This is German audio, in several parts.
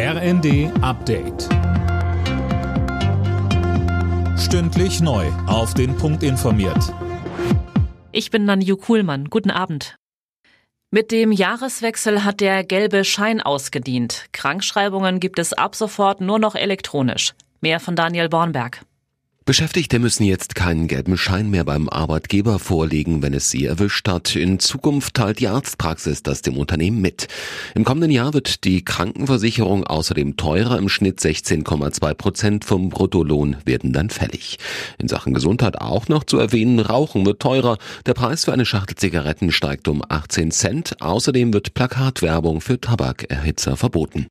RND Update. Stündlich neu. Auf den Punkt informiert. Ich bin Nanju Kuhlmann. Guten Abend. Mit dem Jahreswechsel hat der gelbe Schein ausgedient. Krankschreibungen gibt es ab sofort nur noch elektronisch. Mehr von Daniel Bornberg. Beschäftigte müssen jetzt keinen gelben Schein mehr beim Arbeitgeber vorlegen, wenn es sie erwischt hat. In Zukunft teilt die Arztpraxis das dem Unternehmen mit. Im kommenden Jahr wird die Krankenversicherung außerdem teurer. Im Schnitt 16,2 Prozent vom Bruttolohn werden dann fällig. In Sachen Gesundheit auch noch zu erwähnen, Rauchen wird teurer. Der Preis für eine Schachtel Zigaretten steigt um 18 Cent. Außerdem wird Plakatwerbung für Tabakerhitzer verboten.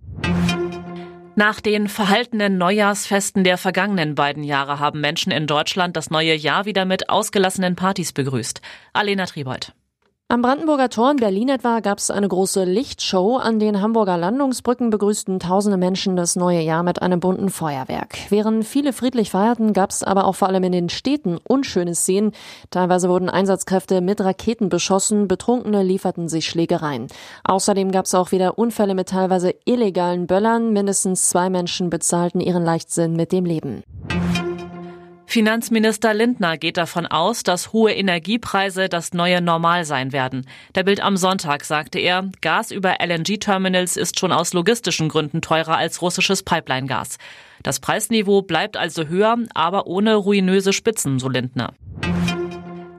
Nach den verhaltenen Neujahrsfesten der vergangenen beiden Jahre haben Menschen in Deutschland das neue Jahr wieder mit ausgelassenen Partys begrüßt. Alena Triebold. Am Brandenburger Tor in Berlin etwa gab es eine große Lichtshow. An den Hamburger Landungsbrücken begrüßten tausende Menschen das neue Jahr mit einem bunten Feuerwerk. Während viele friedlich feierten, gab es aber auch vor allem in den Städten unschöne Szenen. Teilweise wurden Einsatzkräfte mit Raketen beschossen, Betrunkene lieferten sich Schlägereien. Außerdem gab es auch wieder Unfälle mit teilweise illegalen Böllern. Mindestens zwei Menschen bezahlten ihren Leichtsinn mit dem Leben. Finanzminister Lindner geht davon aus, dass hohe Energiepreise das neue Normal sein werden. Der Bild am Sonntag sagte er, Gas über LNG-Terminals ist schon aus logistischen Gründen teurer als russisches Pipeline-Gas. Das Preisniveau bleibt also höher, aber ohne ruinöse Spitzen, so Lindner.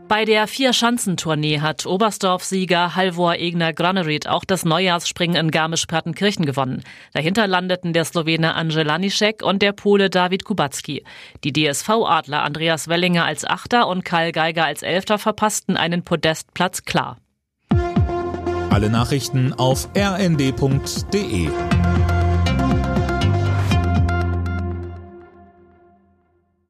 Bei der Vier-Schanzentournee hat Oberstdorf-Sieger Halvor Egner Granerud auch das Neujahrsspringen in Garmisch-Partenkirchen gewonnen. Dahinter landeten der Slowene Angel Lanišek und der Pole David Kubacki. Die DSV-Adler Andreas Wellinger als Achter und Karl Geiger als Elfter verpassten einen Podestplatz klar. Alle Nachrichten auf rnd.de